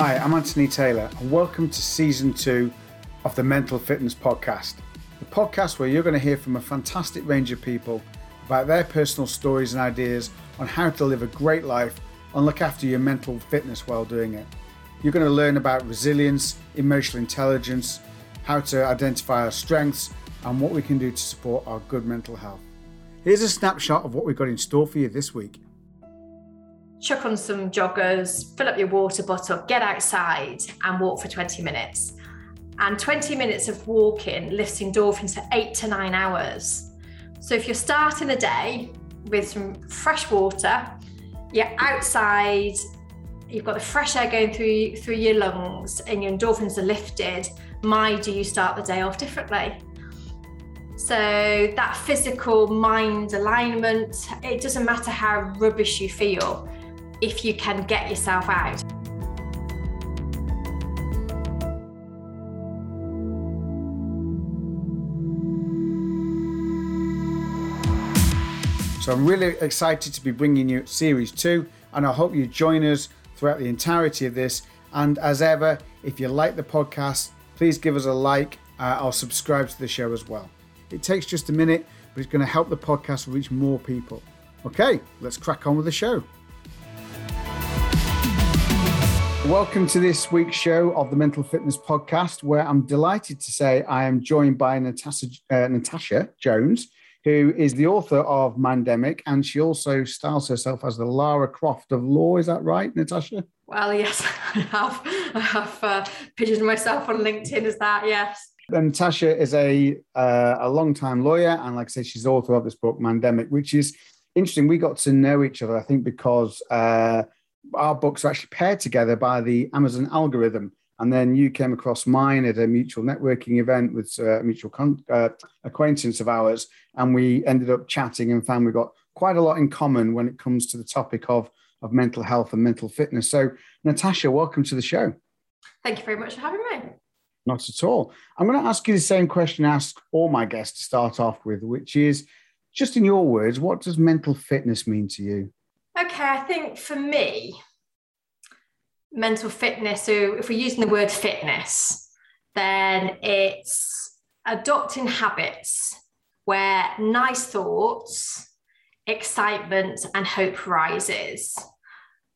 Hi, I'm Anthony Taylor, and welcome to season two of the Mental Fitness Podcast. The podcast where you're going to hear from a fantastic range of people about their personal stories and ideas on how to live a great life and look after your mental fitness while doing it. You're going to learn about resilience, emotional intelligence, how to identify our strengths, and what we can do to support our good mental health. Here's a snapshot of what we've got in store for you this week chuck on some joggers, fill up your water bottle, get outside and walk for 20 minutes. And 20 minutes of walking lifts endorphins for eight to nine hours. So if you're starting the day with some fresh water, you're outside, you've got the fresh air going through through your lungs and your endorphins are lifted, my do you start the day off differently? So that physical mind alignment, it doesn't matter how rubbish you feel if you can get yourself out. So I'm really excited to be bringing you series two, and I hope you join us throughout the entirety of this. And as ever, if you like the podcast, please give us a like uh, or subscribe to the show as well. It takes just a minute, but it's going to help the podcast reach more people. Okay, let's crack on with the show. Welcome to this week's show of the Mental Fitness Podcast, where I'm delighted to say I am joined by Natasha, uh, Natasha Jones, who is the author of Mandemic, and she also styles herself as the Lara Croft of law. Is that right, Natasha? Well, yes, I have. I have uh, pigeoned myself on LinkedIn as that. Yes. And Natasha is a uh, a long time lawyer, and like I said, she's the author of this book, Mandemic, which is interesting. We got to know each other, I think, because. Uh, our books are actually paired together by the Amazon algorithm. And then you came across mine at a mutual networking event with a mutual con- uh, acquaintance of ours. And we ended up chatting and found we got quite a lot in common when it comes to the topic of, of mental health and mental fitness. So, Natasha, welcome to the show. Thank you very much for having me. Not at all. I'm going to ask you the same question I ask all my guests to start off with, which is just in your words, what does mental fitness mean to you? I think for me, mental fitness, so if we're using the word fitness, then it's adopting habits where nice thoughts, excitement, and hope rises,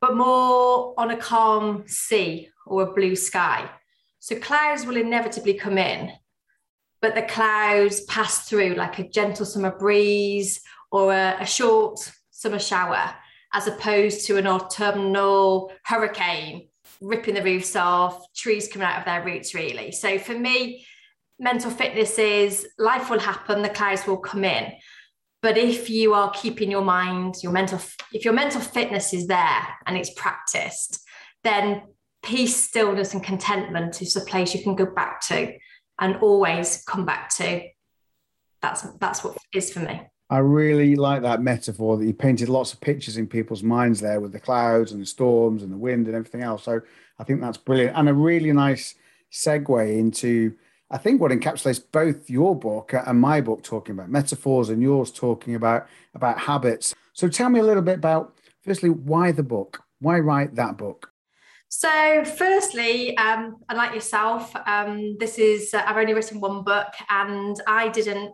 but more on a calm sea or a blue sky. So clouds will inevitably come in, but the clouds pass through like a gentle summer breeze or a, a short summer shower as opposed to an autumnal hurricane ripping the roofs off, trees coming out of their roots, really. So for me, mental fitness is life will happen, the clouds will come in. But if you are keeping your mind, your mental, if your mental fitness is there and it's practiced, then peace, stillness, and contentment is the place you can go back to and always come back to. That's that's what is for me. I really like that metaphor that you painted lots of pictures in people's minds there with the clouds and the storms and the wind and everything else. So I think that's brilliant and a really nice segue into I think what encapsulates both your book and my book talking about metaphors and yours talking about about habits. So tell me a little bit about firstly why the book? Why write that book? So, firstly, um, unlike yourself, um, this is uh, I've only written one book, and I didn't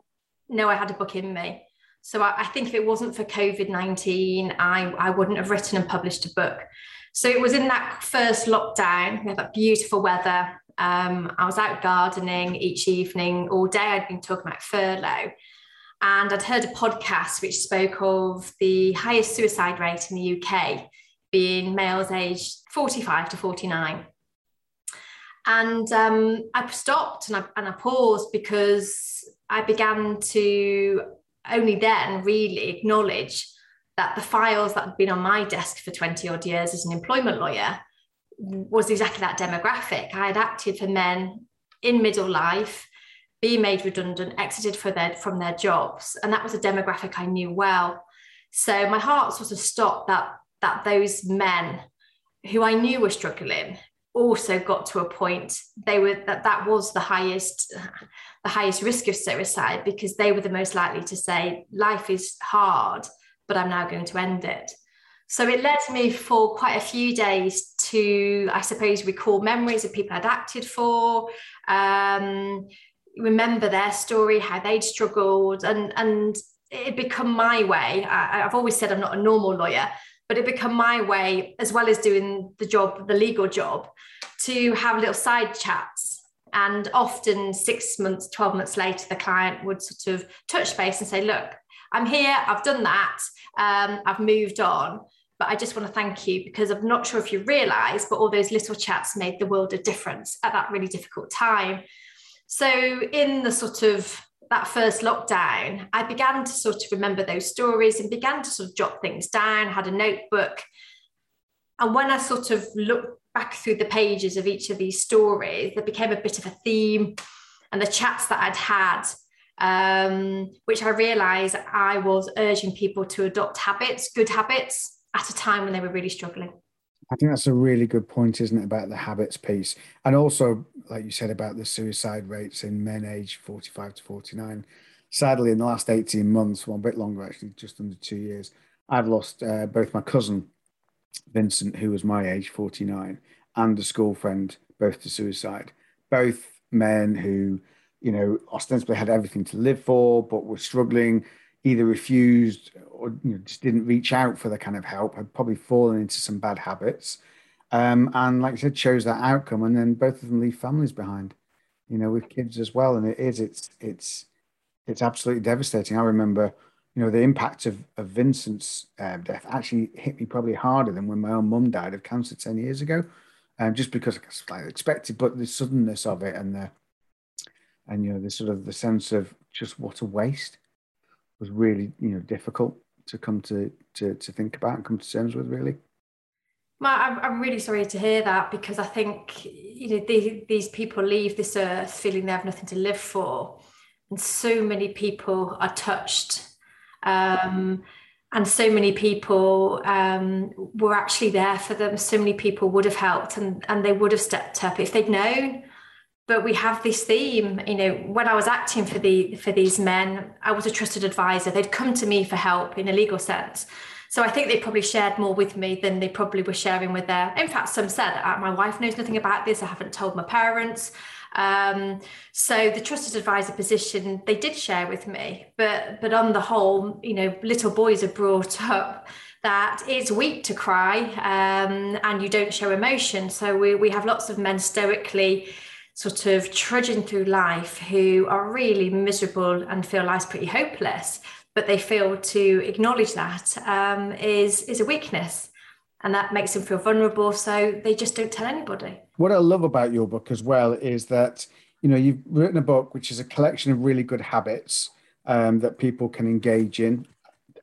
know I had a book in me. So I, I think if it wasn't for COVID 19, I, I wouldn't have written and published a book. So it was in that first lockdown, we had that beautiful weather. Um, I was out gardening each evening all day. I'd been talking about furlough. And I'd heard a podcast which spoke of the highest suicide rate in the UK being males aged 45 to 49. And um, I stopped and I, and I paused because I began to only then really acknowledge that the files that had been on my desk for 20 odd years as an employment lawyer was exactly that demographic. I had acted for men in middle life, being made redundant, exited their, from their jobs. And that was a demographic I knew well. So my heart sort of stopped that, that those men who I knew were struggling also got to a point they were that that was the highest the highest risk of suicide because they were the most likely to say life is hard but i'm now going to end it so it led me for quite a few days to, I suppose, recall memories of people I'd acted for, um, remember their story, how they'd struggled, and and it become my way. I, I've always said I'm not a normal lawyer, but it become my way, as well as doing the job, the legal job, to have little side chats. And often six months, 12 months later, the client would sort of touch base and say, Look, I'm here, I've done that, um, I've moved on. But I just want to thank you because I'm not sure if you realize, but all those little chats made the world a difference at that really difficult time. So, in the sort of that first lockdown, I began to sort of remember those stories and began to sort of jot things down, had a notebook. And when I sort of looked back through the pages of each of these stories, there became a bit of a theme. And the chats that I'd had um, which I realized I was urging people to adopt habits, good habits, at a time when they were really struggling. I think that's a really good point, isn't it, about the habits piece? And also, like you said, about the suicide rates in men aged 45 to 49. Sadly, in the last 18 months, well, a bit longer actually, just under two years, I've lost uh, both my cousin, Vincent, who was my age, 49, and a school friend, both to suicide. Both men who you know, ostensibly had everything to live for, but were struggling, either refused or you know, just didn't reach out for the kind of help, had probably fallen into some bad habits. Um, and like I said, chose that outcome. And then both of them leave families behind, you know, with kids as well. And it is, it's, it's, it's absolutely devastating. I remember, you know, the impact of, of Vincent's uh, death actually hit me probably harder than when my own mum died of cancer 10 years ago. Um, just because I expected, but the suddenness of it and the, and you know the sort of the sense of just what a waste was really you know difficult to come to to, to think about and come to terms with really. Well, I'm, really sorry to hear that because I think you know these, these people leave this earth feeling they have nothing to live for, and so many people are touched, um, and so many people um, were actually there for them. So many people would have helped, and and they would have stepped up. If they'd known but we have this theme you know when i was acting for the for these men i was a trusted advisor. They'd come to me for help in a legal sense. So i think they probably shared more with me than they probably were sharing with their in fact some said uh, my wife knows nothing about this. I haven't told my parents. Um, so the trusted advisor position they did share with me. But but on the whole you know little boys are brought up that it's weak to cry um, and you don't show emotion. So we, we have lots of men stoically sort of trudging through life who are really miserable and feel life's pretty hopeless, but they feel to acknowledge that um, is is a weakness, and that makes them feel vulnerable. So they just don't tell anybody. What I love about your book as well is that you know you've written a book which is a collection of really good habits um, that people can engage in,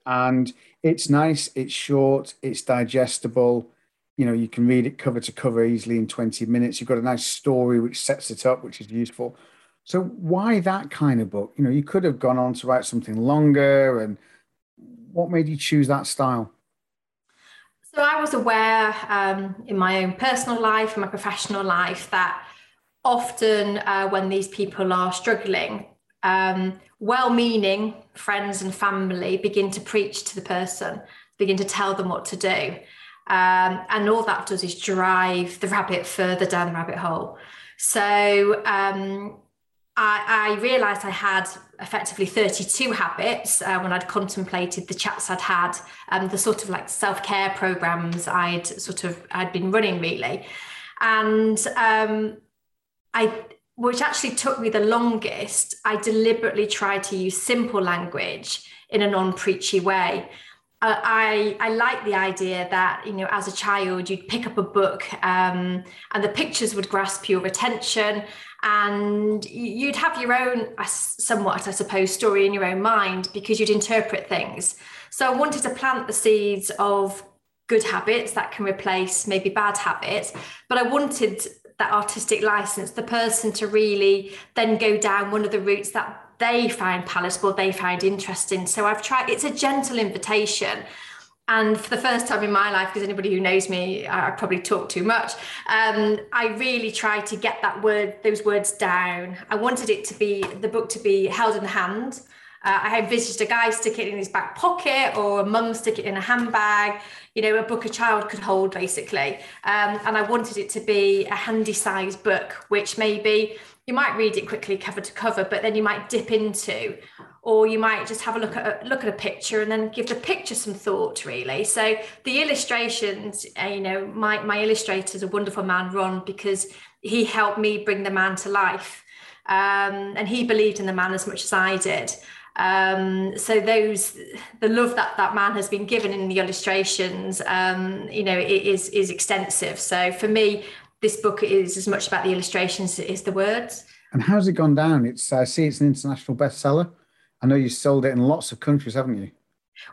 and it's nice, it's short, it's digestible you know you can read it cover to cover easily in 20 minutes. You've got a nice story which sets it up which is useful. So why that kind of book? You know you could have gone on to write something longer and what made you choose that style? So i was aware um, in my own personal life and my professional life that often uh, when these people are struggling um, well-meaning friends and family begin to preach to the person begin to tell them what to do um, and all that does is drive the rabbit further down the rabbit hole. So um, I, I, realized I had effectively 32 habits uh, when I'd contemplated the chats I'd had, um, the sort of like self-care programs I'd sort of I'd been running really. And um, I which actually took me the longest, I deliberately tried to use simple language in a non-preachy way. I, I like the idea that you know as a child you'd pick up a book um, and the pictures would grasp your attention and you'd have your own somewhat I suppose story in your own mind because you'd interpret things. So I wanted to plant the seeds of good habits that can replace maybe bad habits, but I wanted that artistic license, the person to really then go down one of the routes that they find palatable, they find interesting. So I've tried, it's a gentle invitation. And for the first time in my life, because anybody who knows me, I probably talk too much. Um, I really tried to get that word, those words down. I wanted it to be the book to be held in the hand Uh, I envisaged a guy stick it in his back pocket or a mum stick it in a handbag, you know, a book a child could hold basically. Um, and I wanted it to be a handy size book, which maybe you might read it quickly cover to cover, but then you might dip into, or you might just have a look at a look at a picture and then give the picture some thought really. So the illustrations, uh, you know, my, my illustrator is a wonderful man, Ron, because he helped me bring the man to life. Um, and he believed in the man as much as I did. Um, so those the love that that man has been given in the illustrations, um, you know, is is extensive. So for me, this book is as much about the illustrations as it is the words. And how's it gone down? It's I see it's an international bestseller. I know you sold it in lots of countries, haven't you?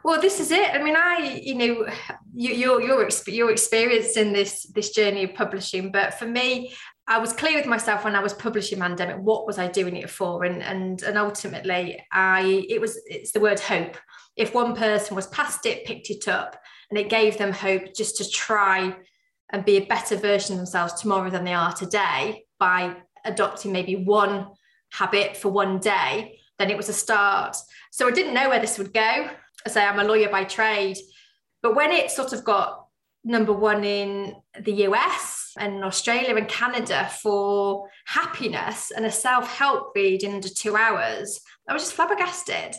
Well, this is it. I mean, I, you know, you, you're you're you're experienced in this this journey of publishing, but for me, I was clear with myself when I was publishing Mandemic, what was I doing it for? And and and ultimately I it was it's the word hope. If one person was past it, picked it up, and it gave them hope just to try and be a better version of themselves tomorrow than they are today by adopting maybe one habit for one day, then it was a start. So I didn't know where this would go. I say I'm a lawyer by trade. But when it sort of got number one in the US and Australia and Canada for happiness and a self help read in under two hours. I was just flabbergasted.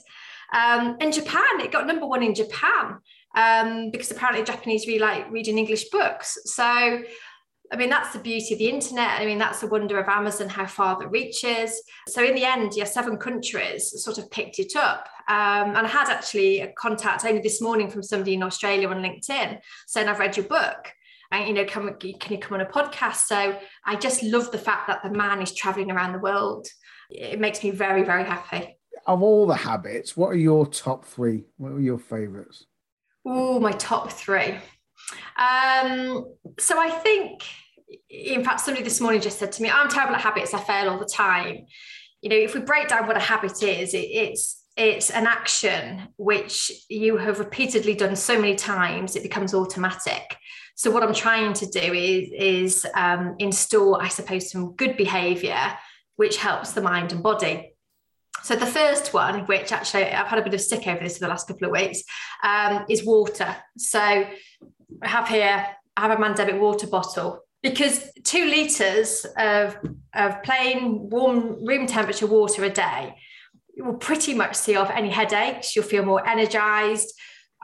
Um, in Japan, it got number one in Japan um, because apparently Japanese really like reading English books. So, I mean, that's the beauty of the internet. I mean, that's the wonder of Amazon, how far that reaches. So, in the end, yeah, seven countries sort of picked it up. Um, and I had actually a contact only this morning from somebody in Australia on LinkedIn saying, I've read your book and you know can, can you come on a podcast so i just love the fact that the man is traveling around the world it makes me very very happy of all the habits what are your top three what are your favorites oh my top three. Um, so i think in fact somebody this morning just said to me i'm terrible at habits. I fail all the time. You know if we break down what a habit is it, it's it's an action which you have repeatedly done so many times it becomes automatic. So what I'm trying to do is, is um, install, I suppose, some good behavior, which helps the mind and body. So the first one, which actually I've had a bit of sick over this for the last couple of weeks, um, is water. So I have here, I have a Mandemic water bottle because two litres of, of plain warm room temperature water a day will pretty much see off any headaches. You'll feel more energized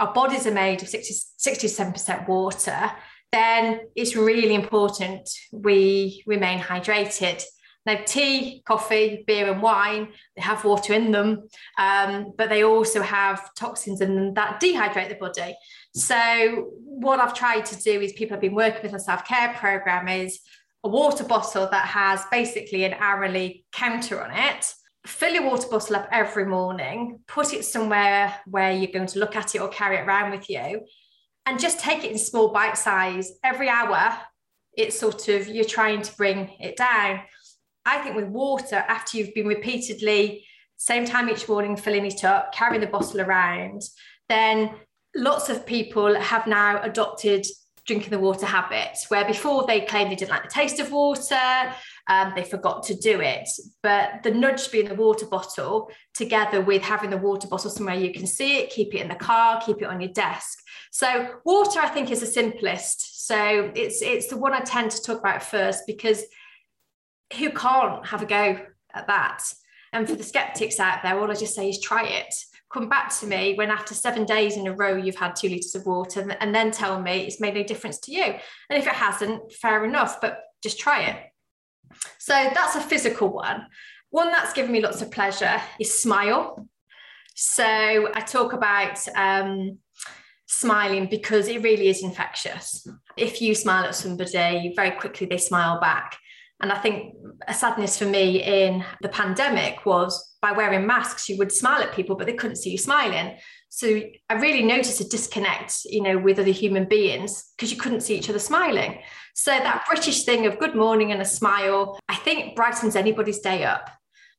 our bodies are made of 60, 67% water, then it's really important we remain hydrated. Now, tea, coffee, beer, and wine, they have water in them, um, but they also have toxins in them that dehydrate the body. So, what I've tried to do is people have been working with a self care program is a water bottle that has basically an hourly counter on it fill your water bottle up every morning, put it somewhere where you're going to look at it or carry it around with you, and just take it in small bite size. Every hour, it's sort of you're trying to bring it down. I think with water, after you've been repeatedly, same time each morning, filling it up, carrying the bottle around, then lots of people have now adopted drinking the water habit, where before they claimed they didn't like the taste of water, um, they forgot to do it. But the nudge being the water bottle, together with having the water bottle somewhere you can see it, keep it in the car, keep it on your desk. So water, I think, is the simplest. So it's it's the one I tend to talk about first because who can't have a go at that? And for the skeptics out there, all I just say is try it come back to me when after seven days in a row you've had two litres of water and, then tell me it's made a difference to you. And if it hasn't, fair enough, but just try it. So that's a physical one. One that's given me lots of pleasure is smile. So I talk about um, smiling because it really is infectious. If you smile at somebody, very quickly they smile back. And I think a sadness for me in the pandemic was by wearing masks, you would smile at people, but they couldn't see you smiling. So I really noticed a disconnect, you know, with other human beings because you couldn't see each other smiling. So that British thing of good morning and a smile, I think brightens anybody's day up.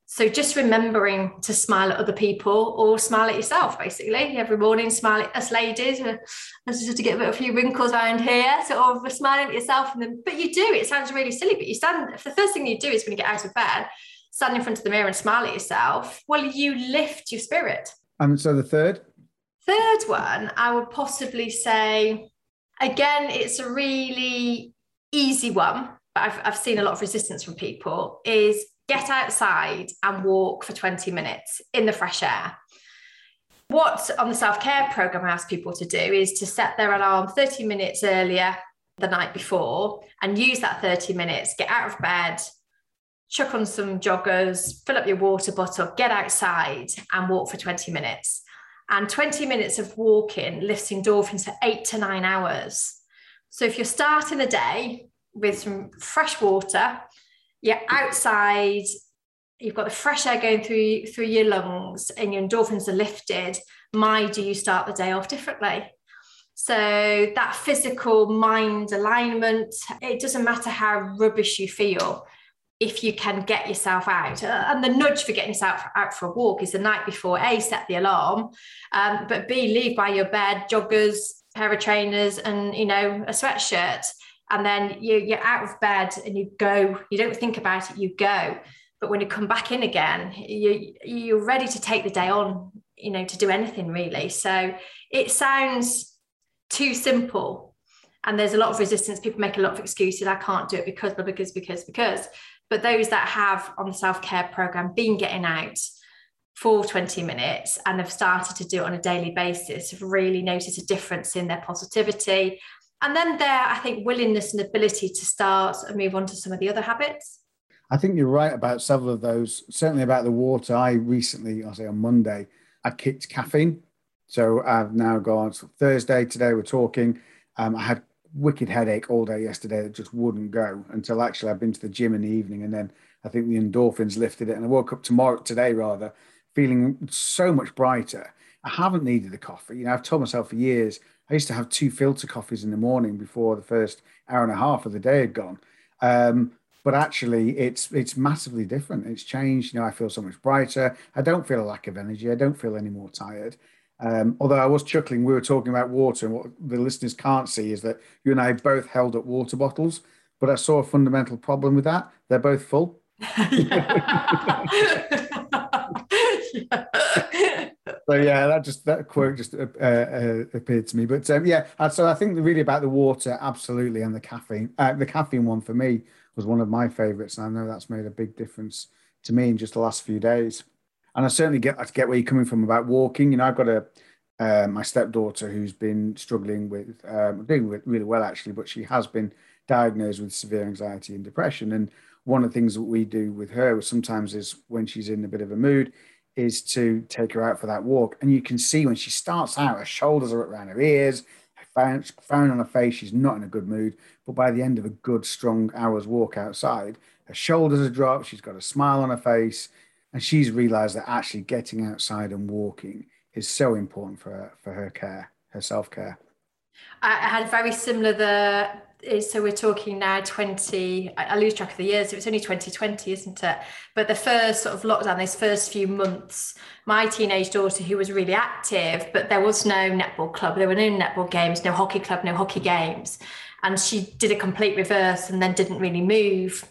So just remembering to smile at other people or smile at yourself, basically. Every morning, smile at us ladies. Uh, just to get a few wrinkles around here, sort of smiling at yourself. And then, but you do, it sounds really silly, but you stand, the first thing you do is when you get out of bed, stand in front of the mirror and smile at yourself, well, you lift your spirit. And so the third? Third one, I would possibly say, again, it's a really easy one, but I've, I've seen a lot of resistance from people, is get outside and walk for 20 minutes in the fresh air. What on the self care program I ask people to do is to set their alarm 30 minutes earlier the night before and use that 30 minutes, get out of bed, chuck on some joggers, fill up your water bottle, get outside and walk for 20 minutes. And 20 minutes of walking lifts endorphins for eight to nine hours. So if you're starting the day with some fresh water, you're outside you've got the fresh air going through through your lungs and your endorphins are lifted. My do you start the day off differently? So that physical mind alignment it doesn't matter how rubbish you feel if you can get yourself out. Uh, and the nudge for getting yourself out for a walk is the night before a set the alarm um, but b leave by your bed joggers pair of trainers and you know a sweatshirt and then you, you're out of bed and you go you don't think about it you go. But when you come back in again you you're ready to take the day on you know to do anything really. So it sounds too simple and there's a lot of resistance. People make a lot of excuses i can't do it because because because because. But those that have on the self-care program been getting out for 20 minutes and have started to do it on a daily basis have really noticed a difference in their positivity and then there, i think willingness and ability to start and move on to some of the other habits I think you're right about several of those. Certainly about the water. I recently, I'll say on Monday, I kicked caffeine. So I've now gone so Thursday. Today we're talking. Um, I had wicked headache all day yesterday that just wouldn't go until actually I've been to the gym in the evening, and then I think the endorphins lifted it, and I woke up tomorrow today rather feeling so much brighter. I haven't needed the coffee. You know, I've told myself for years. I used to have two filter coffees in the morning before the first hour and a half of the day had gone. Um, but actually it's it's massively different. It's changed. You know i feel so much brighter. I don't feel a lack of energy. I don't feel any more tired. Um, although i was chuckling we were talking about water and what the listeners can't see is that you and i both held up water bottles but i saw a fundamental problem with that. They're both full so yeah, that just that quote just uh, uh, appeared to me. But um, yeah, so I think really about the water, absolutely, and the caffeine. Uh, the caffeine one for me was one of my favourites, and I know that's made a big difference to me in just the last few days. And I certainly get I get where you're coming from about walking. You know, I've got a uh, my stepdaughter who's been struggling with um, doing really well actually, but she has been diagnosed with severe anxiety and depression. And one of the things that we do with her sometimes is when she's in a bit of a mood, is to take her out for that walk. And you can see when she starts out, her shoulders are around her ears, her frown on her face, she's not in a good mood. But by the end of a good, strong hour's walk outside, her shoulders are dropped, she's got a smile on her face, and she's realized that actually getting outside and walking is so important for her, for her care, her self care. I had very similar the so we're talking now 20 I lose track of the years so it's only 2020 isn't it but the first sort of lockdown those first few months my teenage daughter who was really active but there was no netball club there were no netball games no hockey club no hockey games and she did a complete reverse and then didn't really move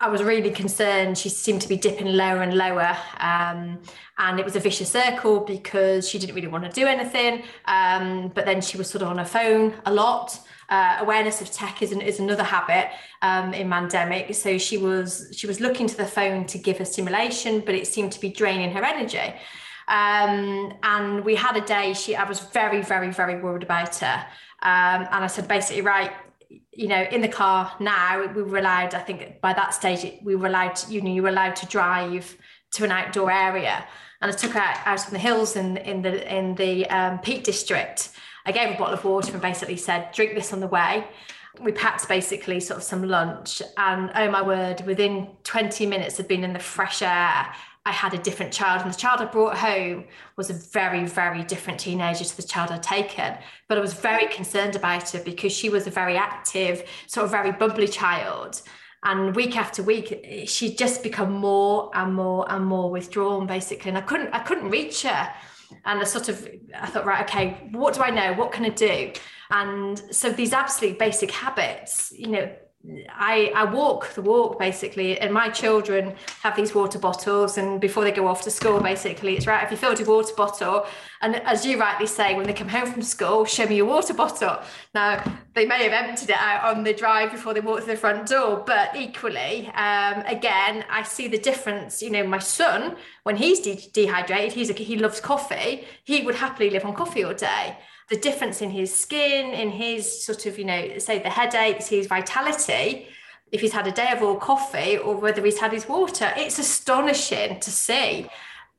I was really concerned. She seemed to be dipping lower and lower. Um, and it was a vicious circle because she didn't really want to do anything. Um, but then she was sort of on her phone a lot. Uh, awareness of tech is, an, is another habit um, in Mandemic. So she was she was looking to the phone to give her stimulation, but it seemed to be draining her energy. Um, and we had a day. She I was very very very worried about her. Um, and I said basically, right, you know, in the car now, we were allowed, I think by that stage, we were allowed, to, you know, you were allowed to drive to an outdoor area. And I took her out, out in the hills in, in the, in the um, Peak District. I gave a bottle of water and basically said, drink this on the way. We packed basically sort of some lunch. And oh my word, within 20 minutes of being in the fresh air, I had a different child, and the child I brought home was a very, very different teenager to the child I'd taken. But I was very concerned about her because she was a very active, sort of very bubbly child. And week after week, she'd just become more and more and more withdrawn, basically. And I couldn't, I couldn't reach her. And I sort of, I thought, right, okay, what do I know? What can I do? And so these absolute basic habits, you know, I, I walk the walk basically, and my children have these water bottles. And before they go off to school, basically, it's right. If you filled your water bottle, and as you rightly say, when they come home from school, show me your water bottle. Now, they may have emptied it out on the drive before they walked to the front door, but equally, um, again, I see the difference. You know, my son, when he's de- dehydrated, he's a, he loves coffee. He would happily live on coffee all day the difference in his skin, in his sort of, you know, say the headaches, his vitality, if he's had a day of all coffee or whether he's had his water, it's astonishing to see.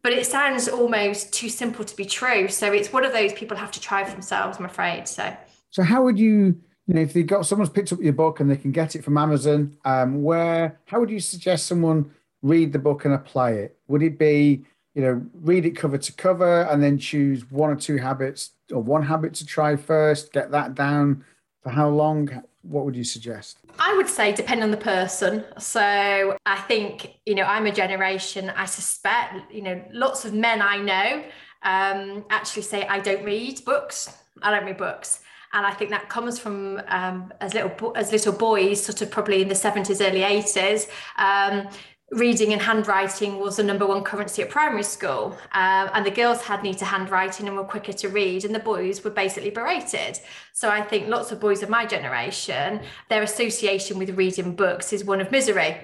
But it sounds almost too simple to be true. So it's one of those people have to try for themselves, I'm afraid. So, so how would you, you know, if they got someone's picked up your book and they can get it from Amazon, um, where, how would you suggest someone read the book and apply it? Would it be, you know, read it cover to cover and then choose one or two habits or one habit to try first, get that down for how long? What would you suggest? I would say depend on the person. So I think, you know, I'm a generation, I suspect, you know, lots of men I know um, actually say, I don't read books. I don't read books. And I think that comes from um, as little as little boys, sort of probably in the 70s, early 80s. Um, reading and handwriting was the number one currency at primary school. Um, and the girls had neater handwriting and were quicker to read, and the boys were basically berated. So I think lots of boys of my generation, their association with reading books is one of misery.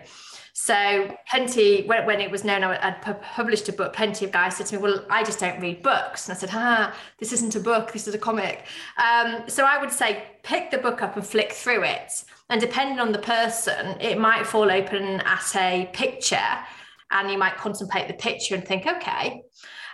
So plenty, when, when it was known I would published a book, plenty of guys said to me, well, I just don't read books. And I said, ah, this isn't a book, this is a comic. Um, so I would say pick the book up and flick through it. And depending on the person, it might fall open at a picture and you might contemplate the picture and think, okay,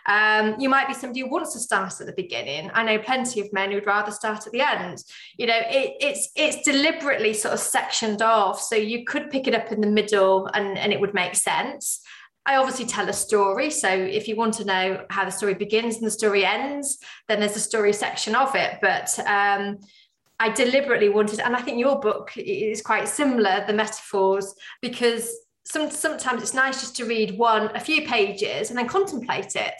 um, you might be somebody who wants to start at the beginning. I know plenty of men who'd rather start at the end. You know, it, it's it's deliberately sort of sectioned off, so you could pick it up in the middle, and and it would make sense. I obviously tell a story. So if you want to know how the story begins and the story ends, then there's a story section of it. But um, I deliberately wanted, and I think your book is quite similar, the metaphors, because some, sometimes it's nice just to read one, a few pages and then contemplate it.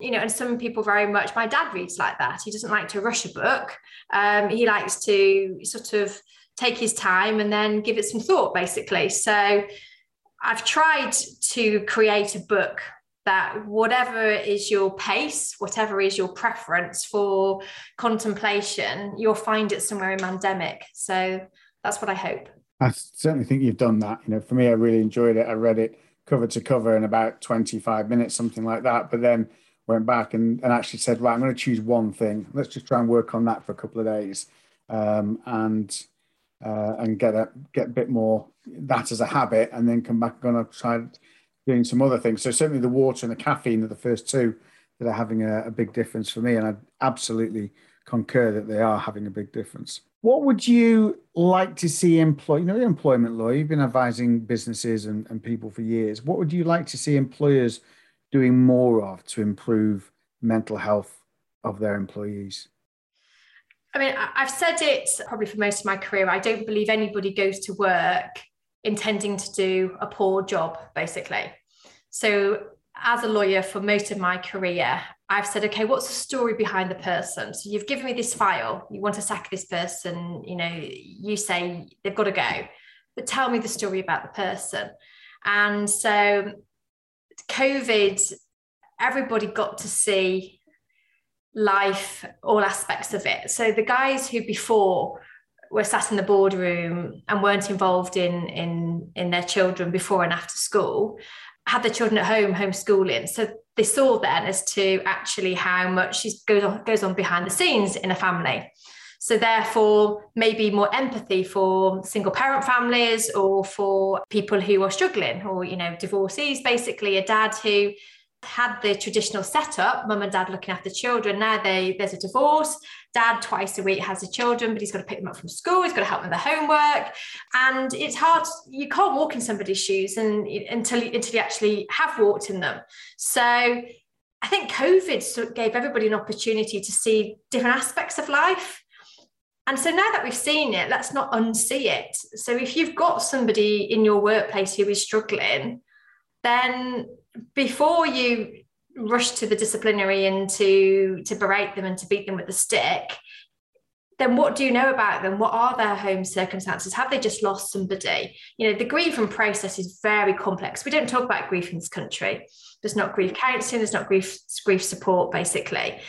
You know, and some people very much, my dad reads like that. He doesn't like to rush a book. Um, he likes to sort of take his time and then give it some thought, basically. So I've tried to create a book that whatever is your pace, whatever is your preference for contemplation, you'll find it somewhere in Mandemic. So that's what I hope. I certainly think you've done that. You know, for me, I really enjoyed it. I read it cover to cover in about 25 minutes, something like that. But then went back and, and actually said, right, I'm going to choose one thing. Let's just try and work on that for a couple of days um, and uh, and get a get a bit more that as a habit, and then come back and try doing some other things. So certainly the water and the caffeine are the first two that are having a, a big difference for me, and I absolutely concur that they are having a big difference. What would you like to see employ? You know, employment law. You've been advising businesses and, and people for years. What would you like to see employers doing more of to improve mental health of their employees? I mean, I've said it probably for most of my career. I don't believe anybody goes to work intending to do a poor job, basically. So, as a lawyer for most of my career, I've said, okay, what's the story behind the person? So you've given me this file, you want to sack this person, you know, you say they've got to go, but tell me the story about the person. And so COVID, everybody got to see life, all aspects of it. So the guys who before were sat in the boardroom and weren't involved in in in their children before and after school had their children at home homeschooling so they saw then as to actually how much goes on, goes on behind the scenes in a family. So therefore, maybe more empathy for single parent families or for people who are struggling or, you know, divorcees, basically a dad who had the traditional setup, mum and dad looking after children. Now they there's a divorce. Dad twice a week has the children, but he's got to pick them up from school. He's got to help them with their homework, and it's hard. You can't walk in somebody's shoes and until until you actually have walked in them. So I think COVID gave everybody an opportunity to see different aspects of life. And so now that we've seen it, let's not unsee it. So if you've got somebody in your workplace who is struggling, then before you rush to the disciplinary and to to berate them and to beat them with the stick then what do you know about them? What are their home circumstances? Have they just lost somebody? You know, the grieving process is very complex. We don't talk about grief in this country. There's not grief counselling, there's not grief, grief support, basically.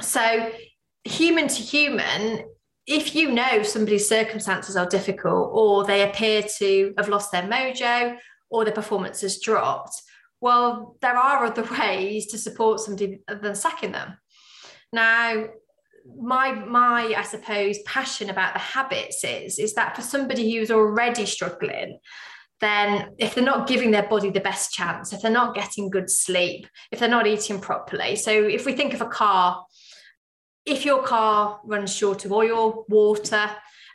So, human to human, if you know somebody's circumstances are difficult or they appear to have lost their mojo or their performance has dropped, well, there are other ways to support somebody than sacking them. Now, my my I suppose passion about the habits is is that for somebody who's already struggling, then if they're not giving their body the best chance, if they're not getting good sleep, if they're not eating properly. So if we think of a car, if your car runs short of oil, water,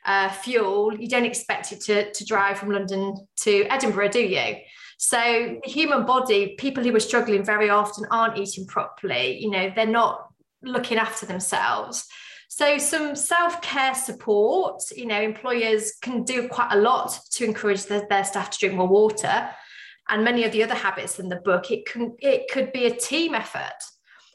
uh, fuel, you don't expect it to, to drive from London to Edinburgh, do you? So the human body, people who are struggling very often aren't eating properly. You know, they're not looking after themselves. So some self-care support, you know, employers can do quite a lot to encourage their, their staff to drink more water. And many of the other habits in the book, it can it could be a team effort.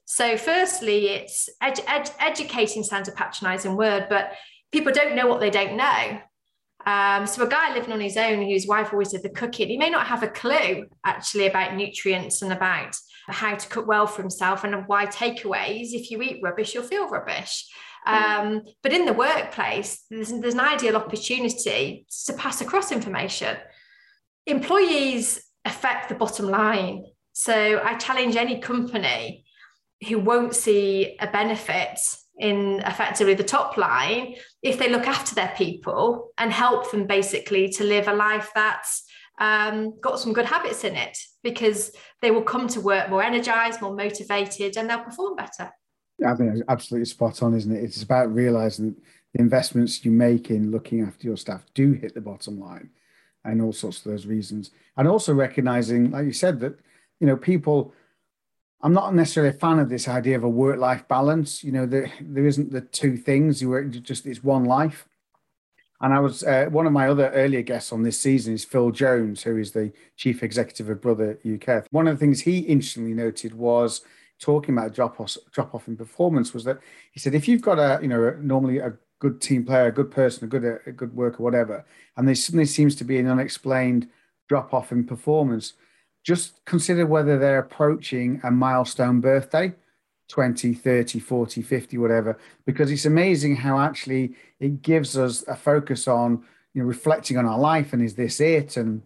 So firstly, it's educating sounds a patronizing word, but people don't know what they don't know. Um, so a guy living on his own whose wife always did the cooking, he may not have a clue actually about nutrients and about how to cook well for himself and why takeaways, if you eat rubbish, you'll feel rubbish. Um, but in the workplace, there's, there's an ideal opportunity to pass across information. Employees affect the bottom line. So I challenge any company who won't see a benefit in effectively the top line if they look after their people and help them basically to live a life that's um, got some good habits in it because they will come to work more energized, more motivated, and they'll perform better. I think it's absolutely spot on, isn't it? It's about realizing the investments you make in looking after your staff do hit the bottom line and all sorts of those reasons. And also recognizing, like you said, that, you know, people, I'm not necessarily a fan of this idea of a work life balance. You know, there, there isn't the two things, you work just, it's one life. And I was uh, one of my other earlier guests on this season is Phil Jones, who is the chief executive of Brother UK. One of the things he instantly noted was talking about drop off drop off in performance was that he said if you've got a you know normally a good team player, a good person, a good a good worker, whatever, and there suddenly seems to be an unexplained drop off in performance, just consider whether they're approaching a milestone birthday 20, 30, 40, 50, whatever, because it's amazing how actually it gives us a focus on, you know, reflecting on our life and is this it? And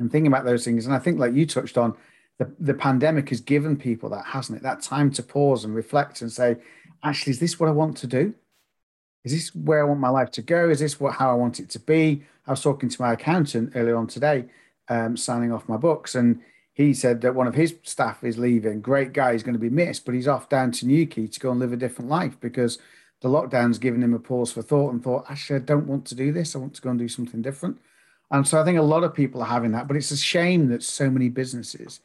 and thinking about those things. And I think like you touched on, the, the pandemic has given people that, hasn't it? That time to pause and reflect and say, actually, is this what I want to do? Is this where I want my life to go? Is this what how I want it to be? I was talking to my accountant earlier on today, um, signing off my books, and he said that one of his staff is leaving. Great guy, he's going to be missed, but he's off down to Newquay to go and live a different life because the lockdown's given him a pause for thought and thought, actually, I don't want to do this. I want to go and do something different. And so I think a lot of people are having that, but it's a shame that so many businesses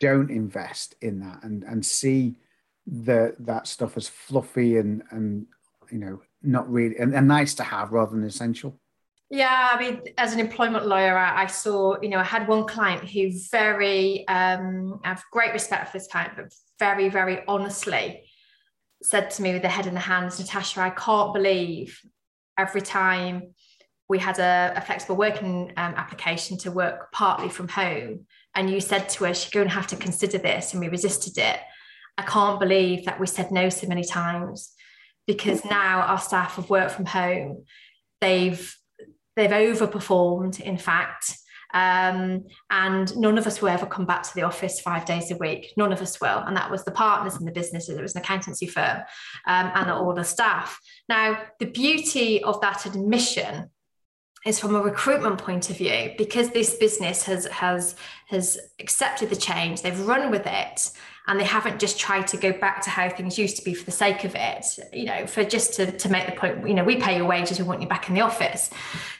don't invest in that and and see the that stuff as fluffy and and you know not really and, and nice to have rather than essential. Yeah, I mean, as an employment lawyer, I, I, saw, you know, I had one client who very, um, I have great respect for this client, but very, very honestly said to me with the head in the hands, Natasha, I can't believe every time we had a, a flexible working um, application to work partly from home, and you said to us, you're going to have to consider this, and we resisted it. I can't believe that we said no so many times because now our staff have worked from home. They've they've overperformed, in fact. Um, and none of us will ever come back to the office five days a week. None of us will. And that was the partners in the business. It was an accountancy firm um, and all the staff. Now, the beauty of that admission is from a recruitment point of view because this business has has has accepted the change they've run with it and they haven't just tried to go back to how things used to be for the sake of it you know for just to, to make the point you know we pay your wages we want you back in the office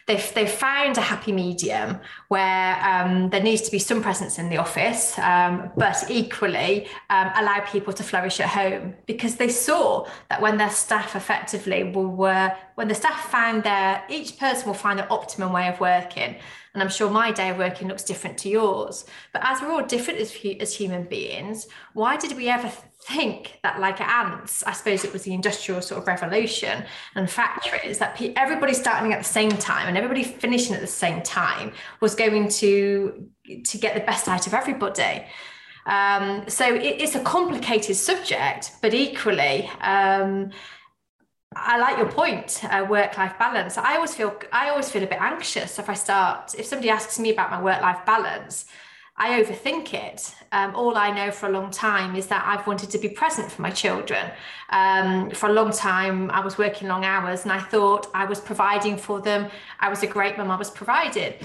they've, they've found a happy medium where um, there needs to be some presence in the office um, but equally um, allow people to flourish at home because they saw that when their staff effectively were when the staff found their each person will find their optimum way of working and I'm sure my day of working looks different to yours. But as we're all different as, as human beings, why did we ever think that like ants i suppose it was the industrial sort of revolution and factories that everybody starting at the same time and everybody finishing at the same time was going to to get the best out of everybody um, so it, it's a complicated subject but equally um, I like your point, uh, work-life balance. I always feel I always feel a bit anxious if I start if somebody asks me about my work-life balance. I overthink it. Um, all I know for a long time is that I've wanted to be present for my children. Um, for a long time, I was working long hours and I thought I was providing for them. I was a great mum, I was provided.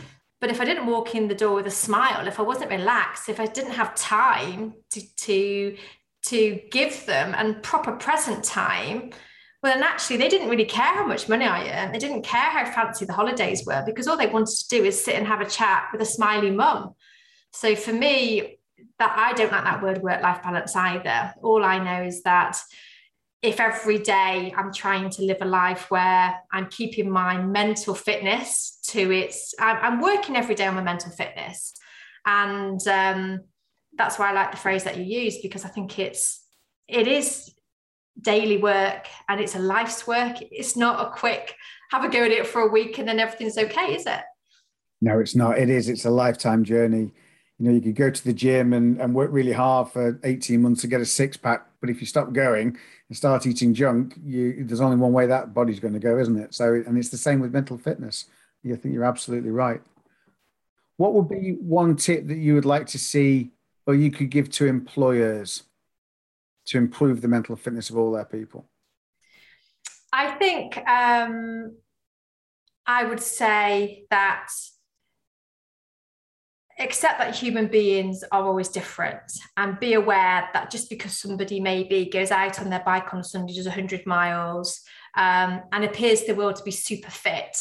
But if I didn't walk in the door with a smile, if I wasn't relaxed, if I didn't have time to, to, to give them and proper present time, well, then actually, they didn't really care how much money I earned. They didn't care how fancy the holidays were because all they wanted to do is sit and have a chat with a smiley mum. So for me, that I don't like that word work life balance either. All I know is that if every day I'm trying to live a life where I'm keeping my mental fitness to its, I'm, working every day on my mental fitness. And um, that's why I like the phrase that you use because I think it's, it is daily work and it's a life's work. It's not a quick have a go at it for a week and then everything's okay, is it? No, it's not. It is. It's a lifetime journey you know, you could go to the gym and, and work really hard for 18 months to get a six pack. But if you stop going and start eating junk, you, there's only one way that body's going to go, isn't it? So, and it's the same with mental fitness. I think you're absolutely right. What would be one tip that you would like to see or you could give to employers to improve the mental fitness of all their people? I think um, I would say that accept that human beings are always different and be aware that just because somebody maybe goes out on their bike on Sunday, does 100 miles um, and appears to the world to be super fit,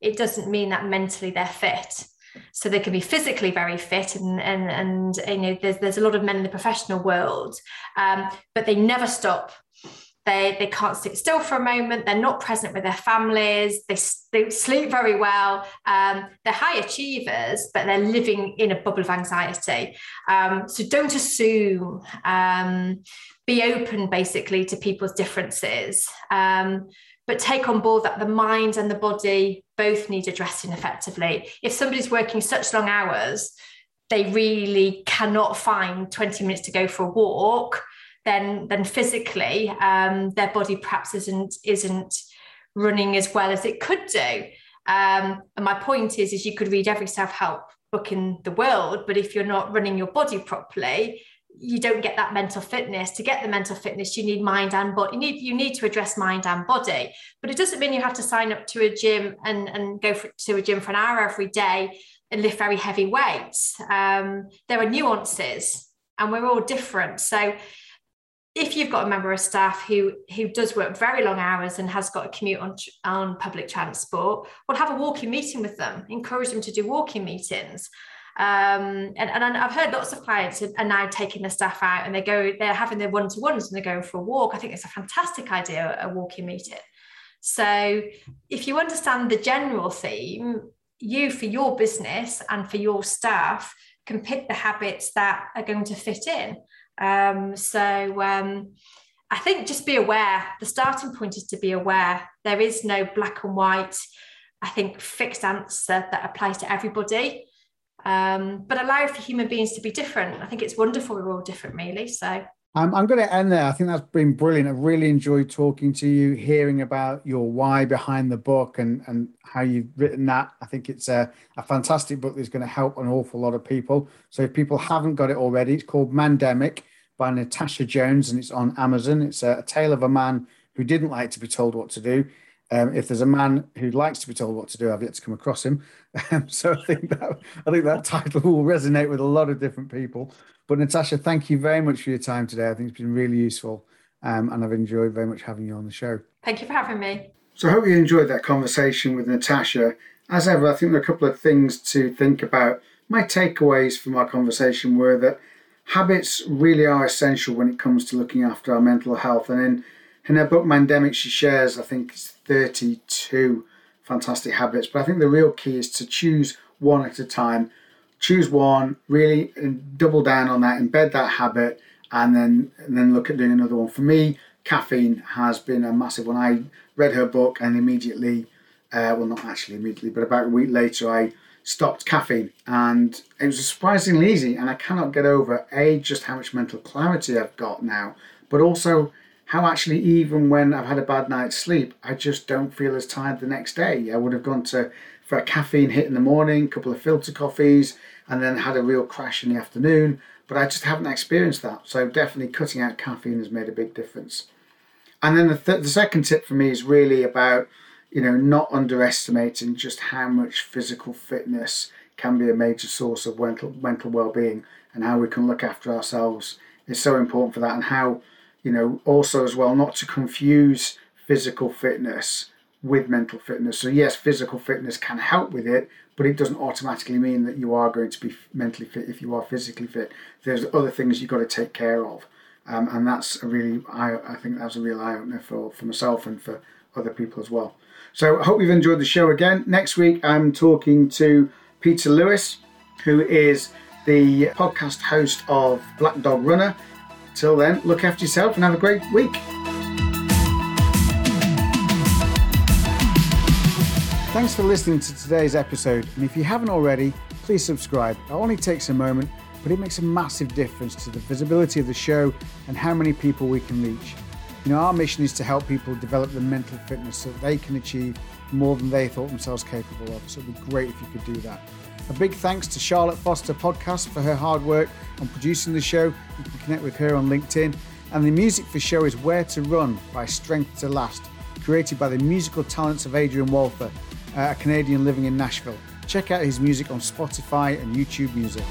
it doesn't mean that mentally they're fit. So they can be physically very fit, and and and you know there's there's a lot of men in the professional world, um, but they never stop they, they can't sit still for a moment. They're not present with their families. They, they sleep very well. Um, they're high achievers, but they're living in a bubble of anxiety. Um, so don't assume. Um, be open, basically, to people's differences. Um, but take on board that the mind and the body both need addressing effectively. If somebody's working such long hours, they really cannot find 20 minutes to go for a walk then then physically um, their body perhaps isn't isn't running as well as it could do. Um, and my point is, is you could read every self-help book in the world, but if you're not running your body properly, you don't get that mental fitness. To get the mental fitness, you need mind and body. You need you need to address mind and body. But it doesn't mean you have to sign up to a gym and, and go for, to a gym for an hour every day and lift very heavy weights. Um, there are nuances, and we're all different. So if you've got a member of staff who who does work very long hours and has got a commute on, on public transport, we'll have a walking meeting with them, encourage them to do walking meetings. Um, and, and I've heard lots of clients are now taking their staff out and they go, they're having their one-to-ones and they're going for a walk. I think it's a fantastic idea, a walking meeting. So if you understand the general theme, you for your business and for your staff can pick the habits that are going to fit in. Um, so um, I think just be aware. The starting point is to be aware. There is no black and white, I think, fixed answer that applies to everybody. Um, but allow for human beings to be different. I think it's wonderful. We're all different, really. So I'm going to end there. I think that's been brilliant. I've really enjoyed talking to you, hearing about your why behind the book and, and how you've written that. I think it's a, a fantastic book that's going to help an awful lot of people. So if people haven't got it already, it's called Mandemic by Natasha Jones, and it's on Amazon. It's a, a tale of a man who didn't like to be told what to do. Um, if there's a man who likes to be told what to do, I've yet to come across him. Um, so I think that I think that title will resonate with a lot of different people. But Natasha, thank you very much for your time today. I think it's been really useful, um, and I've enjoyed very much having you on the show. Thank you for having me. So I hope you enjoyed that conversation with Natasha. As ever, I think there are a couple of things to think about. My takeaways from our conversation were that habits really are essential when it comes to looking after our mental health. And in, in her book Mandemic, she shares, I think it's 32 fantastic habits. But I think the real key is to choose one at a time. Choose one, really double down on that, embed that habit, and then and then look at doing another one. For me, caffeine has been a massive one. I read her book and immediately, uh, well, not actually immediately, but about a week later, I stopped caffeine and it was surprisingly easy. And I cannot get over a just how much mental clarity I've got now, but also how actually even when I've had a bad night's sleep, I just don't feel as tired the next day. I would have gone to for a caffeine hit in the morning, a couple of filter coffees, and then had a real crash in the afternoon. But I just haven't experienced that. So definitely cutting out caffeine has made a big difference. And then the, th- the second tip for me is really about, you know, not underestimating just how much physical fitness can be a major source of mental mental well-being and how we can look after ourselves is so important for that and how, you know, also as well not to confuse physical fitness with mental fitness. So yes, physical fitness can help with it, but it doesn't automatically mean that you are going to be mentally fit if you are physically fit. There's other things you've got to take care of. Um, and that's a really, I, I think that's a real eye opener for, for myself and for other people as well. So I hope you've enjoyed the show again. Next week, I'm talking to Peter Lewis, who is the podcast host of Black Dog Runner. Till then, look after yourself and have a great week. Thanks for listening to today's episode. And if you haven't already, please subscribe. It only takes a moment, but it makes a massive difference to the visibility of the show and how many people we can reach. You know, our mission is to help people develop the mental fitness so that they can achieve more than they thought themselves capable of. So it'd be great if you could do that. A big thanks to Charlotte Foster Podcast for her hard work on producing the show. You can connect with her on LinkedIn. And the music for show is Where to Run by Strength to Last, created by the musical talents of Adrian Walther a Canadian living in Nashville. Check out his music on Spotify and YouTube Music.